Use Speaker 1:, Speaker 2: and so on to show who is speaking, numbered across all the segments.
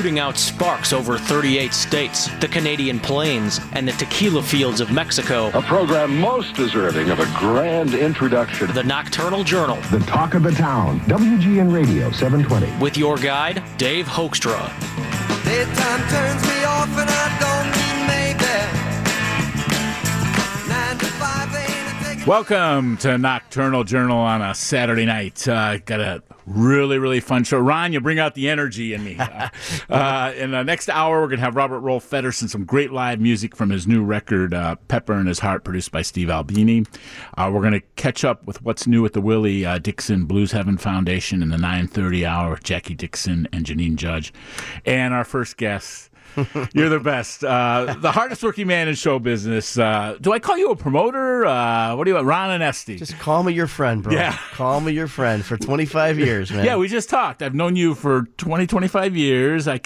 Speaker 1: shooting out sparks over 38 states, the Canadian Plains, and the tequila fields of Mexico.
Speaker 2: A program most deserving of a grand introduction.
Speaker 1: The Nocturnal Journal.
Speaker 3: The talk of the town. WGN Radio 720.
Speaker 1: With your guide, Dave Hoekstra.
Speaker 4: Daytime turns me off and I
Speaker 5: Welcome to Nocturnal Journal on a Saturday night. Uh, got a really, really fun show. Ron, you bring out the energy in me. Uh, uh, in the next hour, we're going to have Robert Rolfe Feddersen, some great live music from his new record, uh, Pepper in His Heart, produced by Steve Albini. Uh, we're going to catch up with what's new at the Willie uh, Dixon Blues Heaven Foundation in the 930 hour with Jackie Dixon and Janine Judge. And our first guest, you're the best. Uh, the hardest working man in show business. Uh, do I call you a promoter? Uh, what do you want? Ron Onesti.
Speaker 6: Just call me your friend, bro.
Speaker 5: Yeah.
Speaker 6: Call me your friend for 25 years, man.
Speaker 5: yeah, we just talked. I've known you for 20, 25 years. I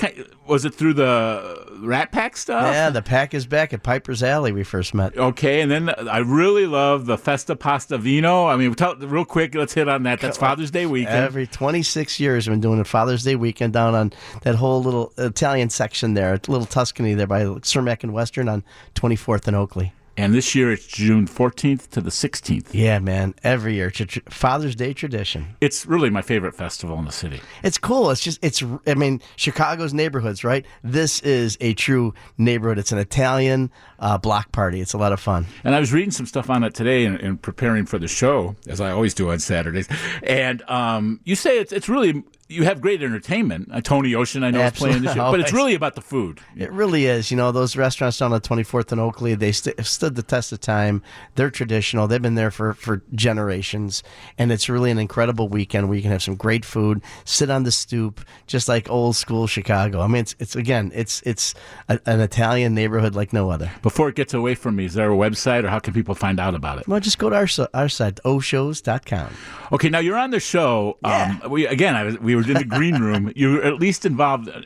Speaker 5: was it through the Rat Pack stuff?
Speaker 6: Yeah, the pack is back at Piper's Alley. We first met.
Speaker 5: Okay, and then I really love the Festa Pasta Vino. I mean, tell, real quick, let's hit on that. That's Father's Day weekend.
Speaker 6: Every 26 years, we've been doing a Father's Day weekend down on that whole little Italian section there, little Tuscany there by Cermak and Western on 24th and Oakley.
Speaker 5: and this year it's June 14th to the 16th.
Speaker 6: Yeah, man. Every year, Father's Day tradition.
Speaker 5: It's really my favorite festival in the city.
Speaker 6: It's cool. It's just, it's, I mean, Chicago's neighborhoods, right? This is a true neighborhood. It's an Italian uh, block party. It's a lot of fun.
Speaker 5: And I was reading some stuff on it today and, in preparing for the show, as I always do on Saturdays. And um, you say it's it's really you have great entertainment. Uh, Tony Ocean, I know, is playing this year, but it's really about the food.
Speaker 6: It really is. You know, those restaurants down on 24th and Oakley, they st- stood the test of time. They're traditional. They've been there for, for generations. And it's really an incredible weekend where you can have some great food, sit on the stoop, just like old school Chicago. I mean, it's, it's again, it's, it's a, an Italian neighborhood like no other.
Speaker 5: Before it gets away from me, is there a website or how can people find out about it?
Speaker 6: Well, just go to our, our site, oshows.com.
Speaker 5: Okay, now you're on the show.
Speaker 6: Yeah.
Speaker 5: Um, we again, I was, we were in the green room. You were at least involved. Uh,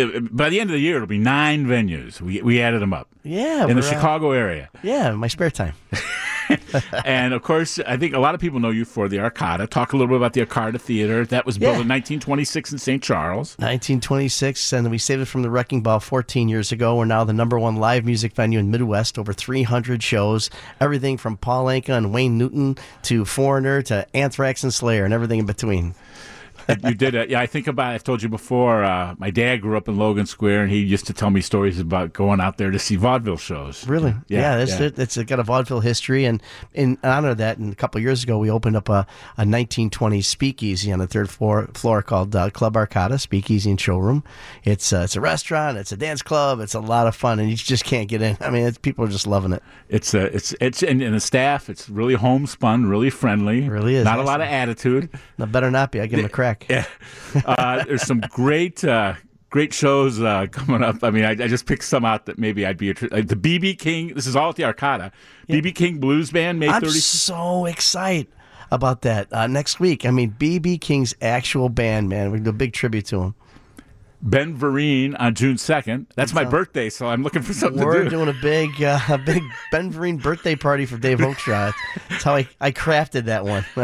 Speaker 5: uh, by the end of the year, it'll be nine venues. We we added them up
Speaker 6: Yeah.
Speaker 5: in the
Speaker 6: uh,
Speaker 5: Chicago area.
Speaker 6: yeah, my spare time.
Speaker 5: and of course, I think a lot of people know you for the Arcada. Talk a little bit about the Arcada Theater. That was built
Speaker 6: Yeah.
Speaker 5: in 1926 in St. Charles.
Speaker 6: 1926, and we saved it from the wrecking ball 14 years ago. We're now the number one live music venue in Midwest, over 300 shows, everything from Paul Anka and Wayne Newton to Foreigner to Anthrax and Slayer and everything in between.
Speaker 5: You did it. Yeah, I think about. I've told you before. Uh, my dad grew up in Logan Square, and he used to tell me stories about going out there to see vaudeville shows.
Speaker 6: Really?
Speaker 5: Yeah,
Speaker 6: Yeah, it's,
Speaker 5: yeah.
Speaker 6: it's got a vaudeville history. And in honor of that, and a couple of years ago, we opened up a, a 1920s speakeasy on the third floor, floor called uh, Club Arcada Speakeasy and Showroom. It's, uh, it's a restaurant, it's a dance club, it's a lot of fun, and you just can't get in. I mean, it's, people are just loving it.
Speaker 5: It's uh, it's it's and, and the staff. It's really homespun, really friendly.
Speaker 6: really is.
Speaker 5: Not a lot of attitude.
Speaker 6: No, better not be. I give them a crack.
Speaker 5: Yeah. Uh, there's some great. Uh, Great shows uh, coming up. I mean, I, I just picked some out that maybe I'd be a, uh, the BB King. This is all at the Arcada. BB King Blues Band May
Speaker 6: I'm
Speaker 5: 30th.
Speaker 6: so excited about that uh, next week. I mean, BB King's actual band, man. We do a big tribute to him.
Speaker 5: Ben Vereen on June 2nd. That's my birthday, so I'm looking for something
Speaker 6: We're
Speaker 5: to do.
Speaker 6: doing a big, uh, a big Ben Vereen birthday party for Dave Hoekstra. That's how I, I crafted that one.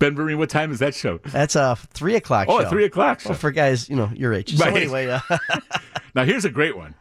Speaker 5: ben Vereen, what time is that show?
Speaker 6: That's a three o'clock.
Speaker 5: Oh,
Speaker 6: show.
Speaker 5: at 3 o'clock.
Speaker 6: Well, for guys, you know, your age. So
Speaker 5: Right.
Speaker 6: anyway, uh,
Speaker 5: Now, here's a great one.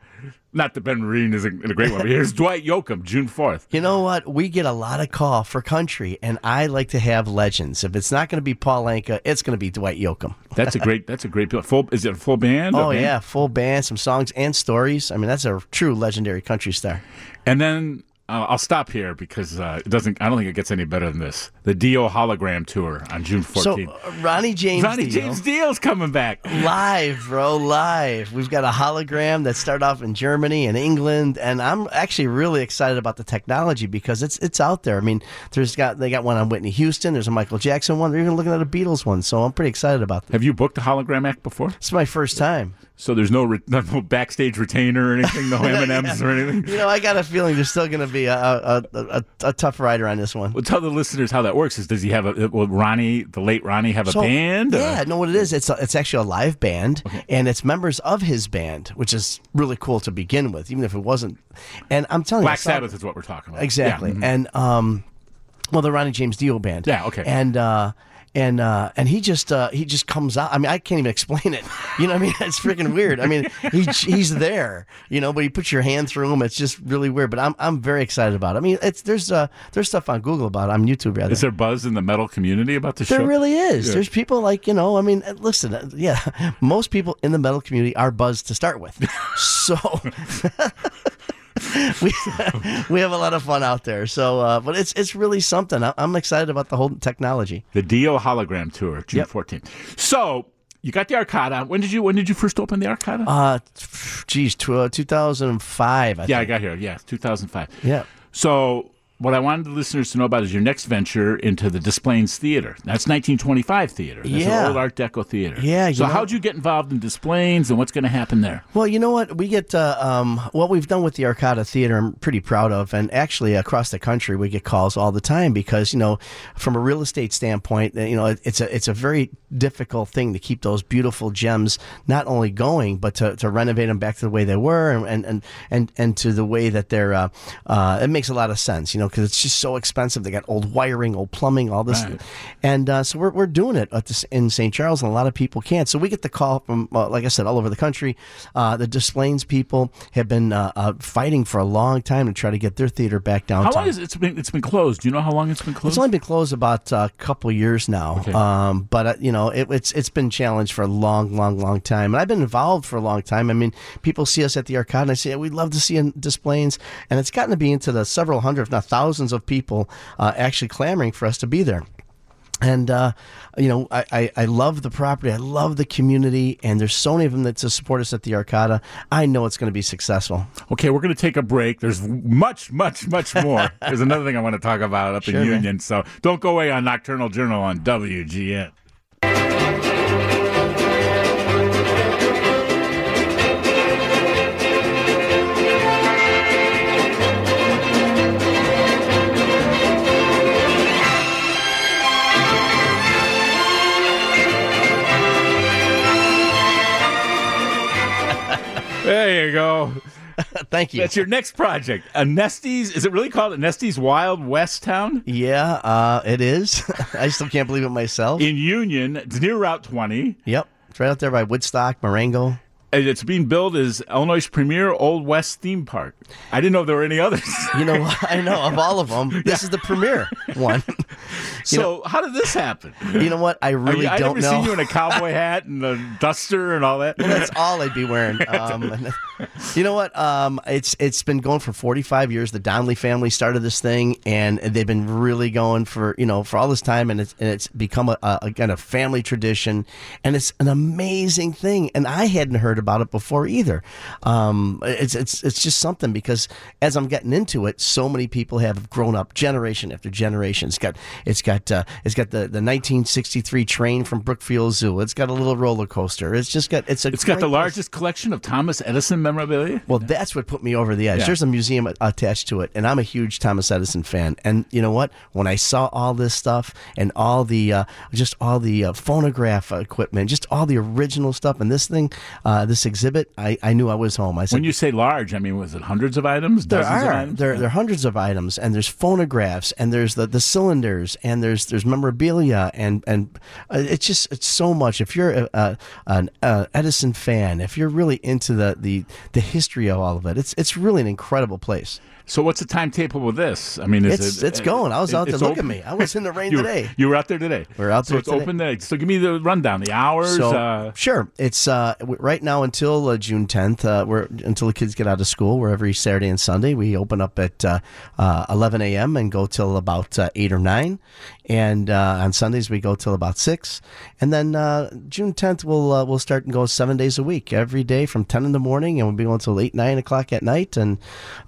Speaker 5: Not that Ben Vereen is a, a great one, but here's Dwight Yoakam, June 4th.
Speaker 6: you know what? We get a lot of call for country, and I like to have legends. If it's not going to be Paul Anka, it's going to be Dwight Yoakam.
Speaker 5: That's a great. That's a great. Full. Is it a full band?
Speaker 6: Oh
Speaker 5: band?
Speaker 6: yeah, full band, some songs and stories. I mean, that's a true legendary country star.
Speaker 5: And then uh, I'll stop here because uh, it doesn't. I don't think it gets any better than this. The Dio hologram tour on June
Speaker 6: So
Speaker 5: 14th.
Speaker 6: uh, Ronnie James,
Speaker 5: Ronnie
Speaker 6: Dio,
Speaker 5: James Dio's coming back.
Speaker 6: live, bro, live. We've got a hologram that started off in Germany and England, and I'm actually really excited about the technology because it's it's out there. I mean, there's got they got one on Whitney Houston. There's a Michael Jackson one. They're even looking at a Beatles one. So I'm pretty excited about that.
Speaker 5: Have you booked a hologram act before?
Speaker 6: It's my first time.
Speaker 5: So there's no, re- no backstage retainer or anything, no M and M's or anything.
Speaker 6: You know, I got a feeling there's still going to be a a, a, a tough rider on this one.
Speaker 5: Well, tell the listeners how that works. Is does he have a? Will Ronnie, the late Ronnie, have a
Speaker 6: So,
Speaker 5: band? or-
Speaker 6: Yeah, no, what it is, it's a, it's actually a live band, and it's members of his band, which is really cool to begin with, even if it wasn't. And I'm telling
Speaker 5: Black
Speaker 6: you, some-
Speaker 5: Sabbath is what we're talking about.
Speaker 6: exactly.
Speaker 5: Yeah. mhm.
Speaker 6: And um, Well, the Ronnie James Dio band.
Speaker 5: Yeah, okay.
Speaker 6: And uh, and uh, and he just uh, he just comes out. I mean, I can't even explain it. You know, what I mean, it's freaking weird. I mean, he, he's there. You know, but you put your hand through him. It's just really weird. But I'm I'm very excited about it. I mean, it's there's uh there's stuff on Google about it, on YouTube rather.
Speaker 5: Is there buzz in the metal community about the show?
Speaker 6: There really is.
Speaker 5: Yeah.
Speaker 6: There's people like you know. I mean, uh, listen. uh, Yeah, most people in the metal community are buzzed to start with. So we we have a lot of fun out there. So, uh, but it's it's really something. I- I'm excited about the whole technology.
Speaker 5: The Dio hologram tour, June
Speaker 6: Yep.
Speaker 5: 14th. So you got the Arcada. When did you when did you first open the Arcada?
Speaker 6: Uh, geez, uh, 2005. I
Speaker 5: yeah, I got here. Yeah, 2005.
Speaker 6: Yeah.
Speaker 5: So what I wanted the listeners to know about is your next venture into the Des Plaines Theater. That's 1925 theater. That's
Speaker 6: Yeah.
Speaker 5: an old Art Deco theater.
Speaker 6: Yeah,
Speaker 5: So
Speaker 6: know-
Speaker 5: how'd you get involved in Des Plaines and what's going to happen there?
Speaker 6: Well, you know what? We get uh, um, what we've done with the Arcada Theater. I'm pretty proud of, and actually across the country, we get calls all the time because you know, from a real estate standpoint, you know, it, it's a it's a very difficult thing to keep those beautiful gems not only going, but to, to renovate them back to the way they were, and and and and, and to the way that they're. Uh, uh, it makes a lot of sense, you know, because it's just so expensive. They got old wiring, old plumbing, all this,
Speaker 5: Right.
Speaker 6: and uh, so we're, we're doing it at this, in St. Charles, and a lot of people can't. So we get the call from, uh, like I said, all over the country. Uh, the Des Plaines people have been uh, uh, fighting for a long time to try to get their theater back downtown.
Speaker 5: How long has it been? It's been closed. Do you know how long it's been closed?
Speaker 6: It's only been closed about a couple years now,
Speaker 5: Okay.
Speaker 6: um, but uh, you know it, it's it's been challenged for a long, long, long time, and I've been involved for a long time. I mean, people see us at the Arcade, and I say we'd love to see in Des Plaines, and it's gotten to be into the several hundred, if not thousands, of people uh, actually clamoring for us to be there. And uh, you know, I, I, I love the property. I love the community, and there's so many of them that to support us at the Arcada. I know it's going to be successful.
Speaker 5: Okay, we're going to take a break. There's much, much, much more. There's another thing I want to talk about up
Speaker 6: Sure,
Speaker 5: in
Speaker 6: man.
Speaker 5: Union. So don't go away on Nocturnal Journal on WGN.
Speaker 6: Thank you.
Speaker 5: That's your next project. Onesti's. Is it really called Onesti's Wild West Town?
Speaker 6: yeah, uh, it is. I still can't believe it myself.
Speaker 5: In Union, it's near Route 20.
Speaker 6: Yep. It's right out there by Woodstock, Marengo.
Speaker 5: And it's being billed as Illinois' premier Old West theme park. I didn't know there were any others.
Speaker 6: You know. I know of all of them. This is the premier one.
Speaker 5: So how did this happen?
Speaker 6: You know what? I really
Speaker 5: I
Speaker 6: don't know.
Speaker 5: never
Speaker 6: know.
Speaker 5: seen you in a cowboy hat and a duster and all that.
Speaker 6: well, that's all I'd be wearing. Um, you know what? Um, it's it's been going for 45 years. The Donnelly family started this thing, and they've been really going for you know for all this time, and it's and it's become a, a, a kind of family tradition, and it's an amazing thing. And I hadn't heard about it before either. Um, it's it's it's just something because as I'm getting into it, so many people have grown up generation after generation. It's got it's got uh, it's got the, the 1963 train from Brookfield Zoo. It's got a little roller coaster. It's just got it's a
Speaker 5: It's got the
Speaker 6: place.
Speaker 5: largest collection of Thomas Edison memorabilia.
Speaker 6: Well, that's what put me over the edge.
Speaker 5: Yeah.
Speaker 6: There's a museum attached to it, and I'm a huge Thomas Edison fan. And you know what? When I saw all this stuff and all the uh, just all the uh, phonograph equipment, just all the original stuff, and this thing, uh, this exhibit, I, I knew I was home. I said,
Speaker 5: When you say large, I mean, was it hundreds of items?
Speaker 6: there
Speaker 5: Dozens of
Speaker 6: are
Speaker 5: items?
Speaker 6: there, there are hundreds of items, and there's phonographs, and there's the, the cylinders, and there's there's memorabilia, and and uh, it's just it's so much. If you're a, a, an uh, Edison fan, if you're really into the, the the history of all of it, it's it's really an incredible place.
Speaker 5: So what's the timetable with this? I mean, is
Speaker 6: It's
Speaker 5: it,
Speaker 6: it's going. I was out there. Look
Speaker 5: open?
Speaker 6: at me. I was in the rain
Speaker 5: You,
Speaker 6: today.
Speaker 5: you were out there today.
Speaker 6: We're out
Speaker 5: so
Speaker 6: there
Speaker 5: it's
Speaker 6: today.
Speaker 5: open today. So give me the rundown, the hours.
Speaker 6: So
Speaker 5: uh,
Speaker 6: sure, it's uh, right now until uh, June 10th. Uh, we're until the kids get out of school. We're every Saturday and Sunday. We open up at uh, uh, 11 a.m. and go till about uh, eight or nine, and uh, on Sundays we go till about six. And then uh, June 10th we'll uh, we'll start and go seven days a week, every day from 10 in the morning, and we'll be going till eight nine o'clock at night. And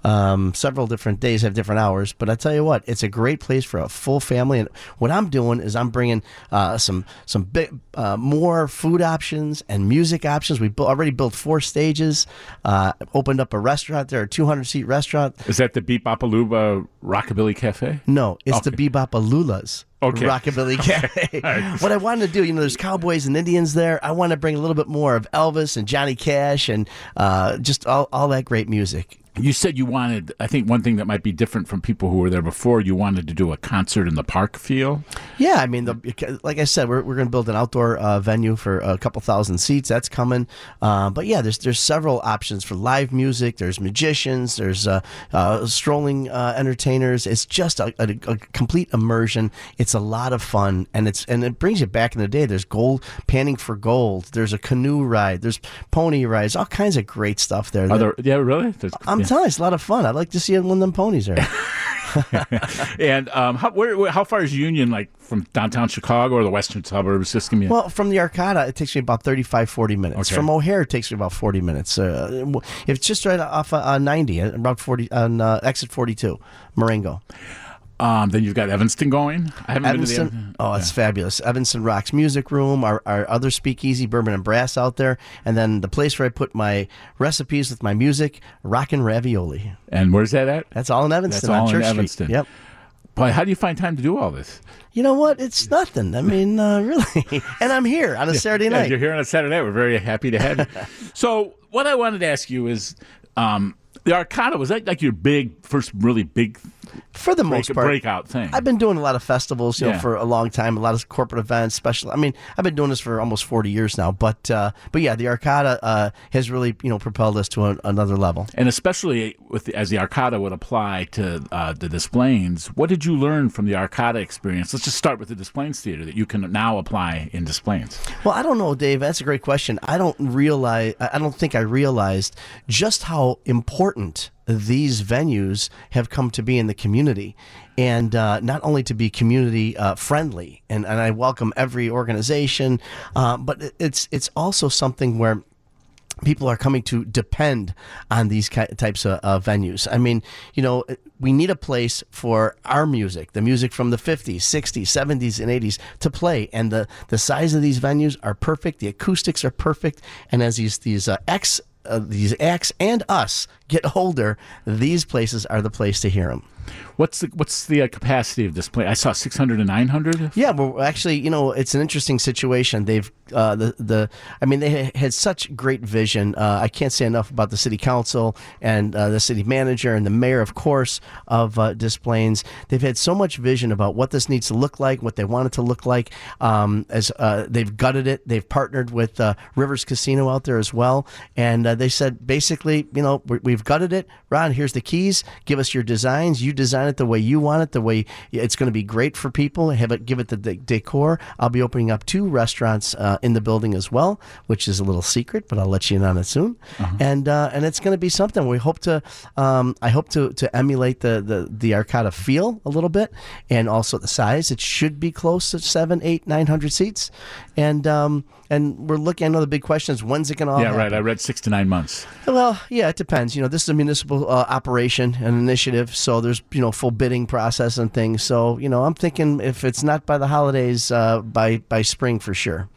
Speaker 6: um, several different days have different hours. But I tell you what, it's a great place for a full family. And what I'm doing is I'm bringing uh, some some big, uh, more food options and music options. We bu- already built four stages. Uh, opened up a restaurant there, a 200 seat restaurant.
Speaker 5: is that the Beep Apaluba Rockabilly Cafe?
Speaker 6: No, it's
Speaker 5: Okay.
Speaker 6: the Be-Bop-A-Lula's.
Speaker 5: Okay.
Speaker 6: Rockabilly Cafe. What I wanted to do, you know, there's cowboys and Indians there. I want to bring a little bit more of Elvis and Johnny Cash and uh, just all, all that great music.
Speaker 5: You said you wanted. I think one thing that might be different from people who were there before. You wanted to do a concert in the park feel.
Speaker 6: Yeah, I mean, the, like I said, we're, we're going to build an outdoor uh, venue for a couple thousand seats. That's coming. Uh, but yeah, there's there's several options for live music. There's magicians. There's uh, uh, strolling uh, entertainers. It's just a, a, a complete immersion. It's a lot of fun, and it's and it brings you back in the day. There's gold panning for gold. There's a canoe ride. There's pony rides. All kinds of great stuff there.
Speaker 5: There, yeah, really? There's-
Speaker 6: I'm
Speaker 5: yeah.
Speaker 6: Telling you, it's a lot of fun. I'd like to see one of them ponies there.
Speaker 5: And um, how, where, how far is Union, like from downtown Chicago or the western suburbs? Just give me. A,
Speaker 6: Well, from the Arcada, it takes me about 35, 40 minutes.
Speaker 5: Okay.
Speaker 6: From O'Hare, it takes me about 40 minutes. Uh, if it's just right off uh, 90, uh, about 40 on uh, exit 42, Marengo.
Speaker 5: Um, then you've got Evanston going. I haven't been to the.
Speaker 6: Evanston, oh, it's fabulous. Evanston Rocks Music Room, our, our other speakeasy, Bourbon and Brass out there. And then the place where I put my recipes with my music, Rockin' Ravioli.
Speaker 5: And where's that at?
Speaker 6: That's all in Evanston
Speaker 5: That's all in
Speaker 6: Church
Speaker 5: Evanston.
Speaker 6: Street. Yep.
Speaker 5: Boy, how do you find time to do all this?
Speaker 6: You know what? It's nothing. I mean, uh, really. And I'm here on a Saturday
Speaker 5: Yeah,
Speaker 6: night.
Speaker 5: you're here on a Saturday night. We're very happy to have you. so, what I wanted to ask you is, um, the Arcada was that like your big first really big
Speaker 6: For the
Speaker 5: break,
Speaker 6: most part.
Speaker 5: breakout thing?
Speaker 6: I've been doing a lot of festivals, you know,
Speaker 5: Yeah.
Speaker 6: for a long time. A lot of corporate events, special. I mean, I've been doing this for almost forty years now. But uh, but yeah, the Arcada uh, has really you know propelled us to a, another level.
Speaker 5: and especially with the, as the Arcada would apply to uh, the Des Plaines, what did you learn from the Arcada experience? Let's just start with the Des Plaines Theater that you can now apply in Des Plaines.
Speaker 6: Well, I don't know, Dave. That's a great question. I don't realize. I I don't think I realized just how important these venues have come to be in the community, and uh, not only to be community uh, friendly. And, and I welcome every organization, uh, but it's it's also something where people are coming to depend on these types of uh, venues. I mean, you know, we need a place for our music, the music from the 50s, 60s, 70s, and 80s to play. And the, the size of these venues are perfect. The acoustics are perfect. And as these, these uh, X, uh, these acts and us get older, these places are the place to hear them.
Speaker 5: What's the what's the uh, capacity of this place? I saw 600 to 900.
Speaker 6: Yeah, well, actually, you know, it's an interesting situation. They've uh, the the I mean, they had such great vision. Uh, I can't say enough about the city council and uh, the city manager and the mayor, of course, of uh, Des Plaines. They've had so much vision about what this needs to look like, what they want it to look like. Um, as uh, they've gutted it, they've partnered with uh, Rivers Casino out there as well, and uh, they said basically, you know, we- we've gutted it. Ron, here's the keys. Give us your designs. You design it the way you want it. The way it's going to be great for people. Have it, give it the de- decor. I'll be opening up two restaurants uh, in the building as well, which is a little secret, but I'll let you in on it soon. And uh, and it's going to be something. We hope to. Um, I hope to to emulate the the the Arcada feel a little bit, and also the size. It should be close to seven, eight, nine hundred seats, and um, and we're looking. I know the big question is when's it going to all
Speaker 5: Yeah, right. I read six to nine months.
Speaker 6: Well, yeah, it depends. You know, this is a municipal uh, operation, an initiative, so there's you know full bidding process and things. So you know, I'm thinking if it's not by the holidays, uh, by by spring for sure.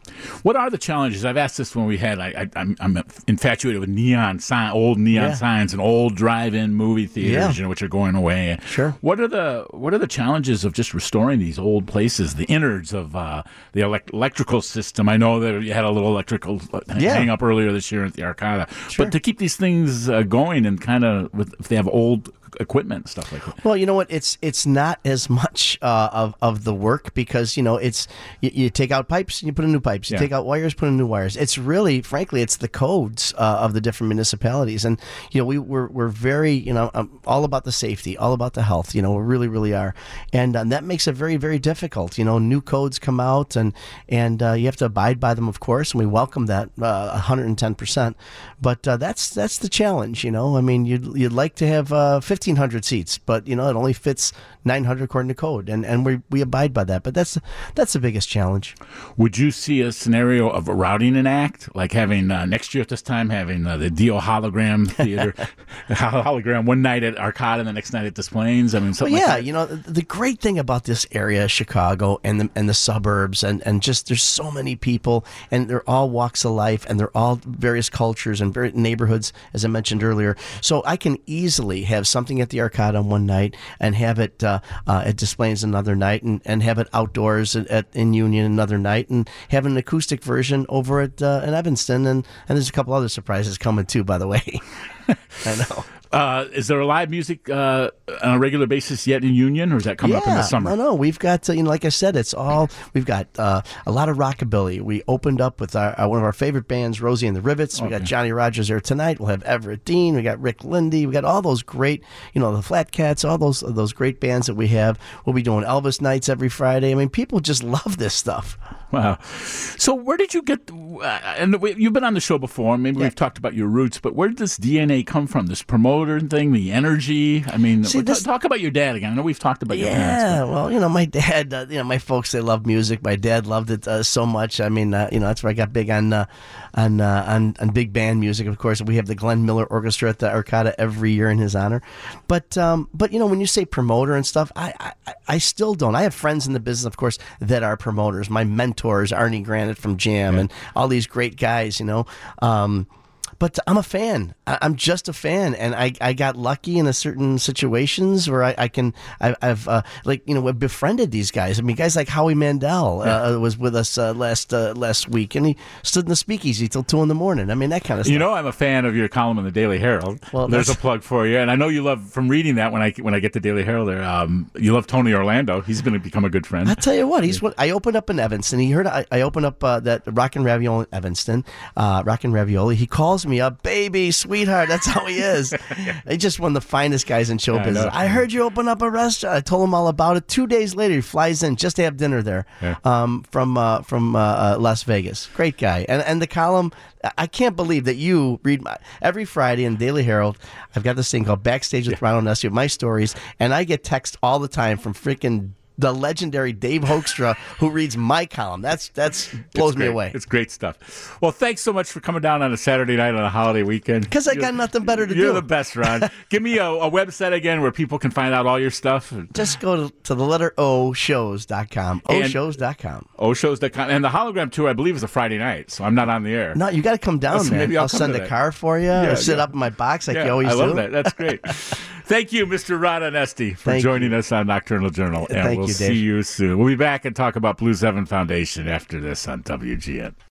Speaker 5: What are the challenges? I've asked this when we had. I, I, I'm, I'm infatuated with neon sign, old neon
Speaker 6: Yeah.
Speaker 5: signs, and old drive-in movie theaters,
Speaker 6: Yeah.
Speaker 5: you know, which are going away.
Speaker 6: Sure.
Speaker 5: What are the What are the challenges of just restoring these old places, the innards of uh, the elect- electrical system? I know that you had a little electrical uh,
Speaker 6: Yeah.
Speaker 5: hang up earlier this year at the Arcada, but to keep these things uh, going and kind of with if they have old equipment and stuff like that.
Speaker 6: Well, you know what? It's it's not as much uh, of of the work because you know it's you, you take out pipes and you put in new pipes. You
Speaker 5: Yeah.
Speaker 6: take out wires, put in new wires. It's really, frankly, it's the codes uh, of the different municipalities, and you know we we're, we're very you know um, all about the safety, all about the health. You know, we really really are, and uh, that makes it very very difficult. You know, new codes come out and and uh, you have to abide by them, of course, and we welcome that uh, 110 percent. But uh, that's that's the challenge. You know, I mean, you'd you'd like to have uh, 1,500 seats, but you know it only fits 900 according to code, and and we we abide by that. But that's that's the biggest challenge.
Speaker 5: Would you see a scenario of routing an act, like having uh, next year at this time having uh, the Dio hologram theater, hologram one night at Arcada and the next night at Des Plaines? I mean,
Speaker 6: Well, yeah,
Speaker 5: like that.
Speaker 6: you know the the great thing about this area, Chicago, and the and the suburbs, and and just there's so many people, and they're all walks of life, and they're all various cultures and very neighborhoods, as I mentioned earlier. So I can easily have something at the Arcada on one night, and have it uh, uh, at Des Plaines another night, and, and have it outdoors at, at in Union another night, and have an acoustic version over at uh, in Evanston, and and there's a couple other surprises coming too, by the way. I know.
Speaker 5: Uh, is there a live music uh, on a regular basis yet in Union, or is that coming up in the summer?
Speaker 6: No, no, we've got uh, you know, like I said, it's all we've got uh, a lot of rockabilly. We opened up with our, uh, one of our favorite bands, Rosie and the Rivets. We got Johnny Rogers there tonight. We'll have Everett Dean. We got Rick Lindy. We got all those great, you know, the Flat Cats. All those those great bands that we have. We'll be doing Elvis nights every Friday. I mean, people just love this stuff.
Speaker 5: Wow. So where did you get? Uh, and we, you've been on the show before. Maybe we've talked about your roots, but where did this DNA come from? This promoter thing, the energy. I mean,
Speaker 6: See, this-
Speaker 5: talk about your dad again. I know we've talked about your parents.
Speaker 6: Yeah, well, you know, my dad, uh, you know, my folks, they love music. My dad loved it uh, so much. I mean, uh, you know, that's where I got big on, uh, on, uh, on, on big band music. Of course, we have the Glenn Miller Orchestra at the Arcada every year in his honor. But, um, but you know, when you say promoter and stuff, I, I, I still don't. I have friends in the business, of course, that are promoters. My mentors, Arny Granat from Jam, and all these great guys. You know. Um, but I'm a fan. I- I'm just a fan, and I, I got lucky in a certain situations where I, I can I, I've uh, like you know befriended these guys. I mean, guys like Howie Mandel uh, was with us uh, last uh, last week, and he stood in the speakeasy till two in the morning. I mean, that kind of stuff.
Speaker 5: You know, I'm a fan of your column in the Daily Herald.
Speaker 6: Well,
Speaker 5: there's a plug for you, and I know you love from reading that when I when I get the Daily Herald. There, um, you love Tony Orlando. He's going to become a good friend.
Speaker 6: I'll tell you what, he's what I opened up in Evanston. He heard I, I opened up uh, that Rockin' Ravioli in Evanston, uh, Rockin' Ravioli. He calls me up, baby, sweetheart. That's how he is. He's just one of the finest guys in show
Speaker 5: Yeah, I
Speaker 6: business.
Speaker 5: know.
Speaker 6: I, heard you open up a restaurant. I told him all about it. Two days later, he flies in just to have dinner there
Speaker 5: Yeah.
Speaker 6: um, from uh, from uh, uh, Las Vegas. Great guy. And and the column, I- I can't believe that you read my, every Friday in Daily Herald. I've got this thing called Backstage with Ron Onesti, my stories, and I get text all the time from freaking the legendary Dave Hoekstra who reads my column. That's that's blows me away.
Speaker 5: It's great stuff. Well, thanks so much for coming down on a Saturday night on a holiday weekend.
Speaker 6: Because I
Speaker 5: You're-
Speaker 6: got nothing better to do.
Speaker 5: You're
Speaker 6: do.
Speaker 5: the best, Ron. Give me a, a website again where people can find out all your stuff.
Speaker 6: Just go to, to the letter O shows.com. O shows.com.
Speaker 5: Oshows.com. And the hologram tour, I believe, is a Friday night, so I'm not on the air.
Speaker 6: No, you got to come down,
Speaker 5: So
Speaker 6: man.
Speaker 5: maybe I'll come
Speaker 6: send a car for you
Speaker 5: Yeah,
Speaker 6: or sit
Speaker 5: yeah.
Speaker 6: up in my box like
Speaker 5: Yeah,
Speaker 6: you always
Speaker 5: I love
Speaker 6: do.
Speaker 5: that. That's great. Thank you, Mr. Ron Onesti, for
Speaker 6: Thank
Speaker 5: joining
Speaker 6: you.
Speaker 5: us on Nocturnal Journal. And
Speaker 6: Thank
Speaker 5: we'll
Speaker 6: you,
Speaker 5: see you soon. We'll be back and talk about Blues Heaven Foundation after this on WGN.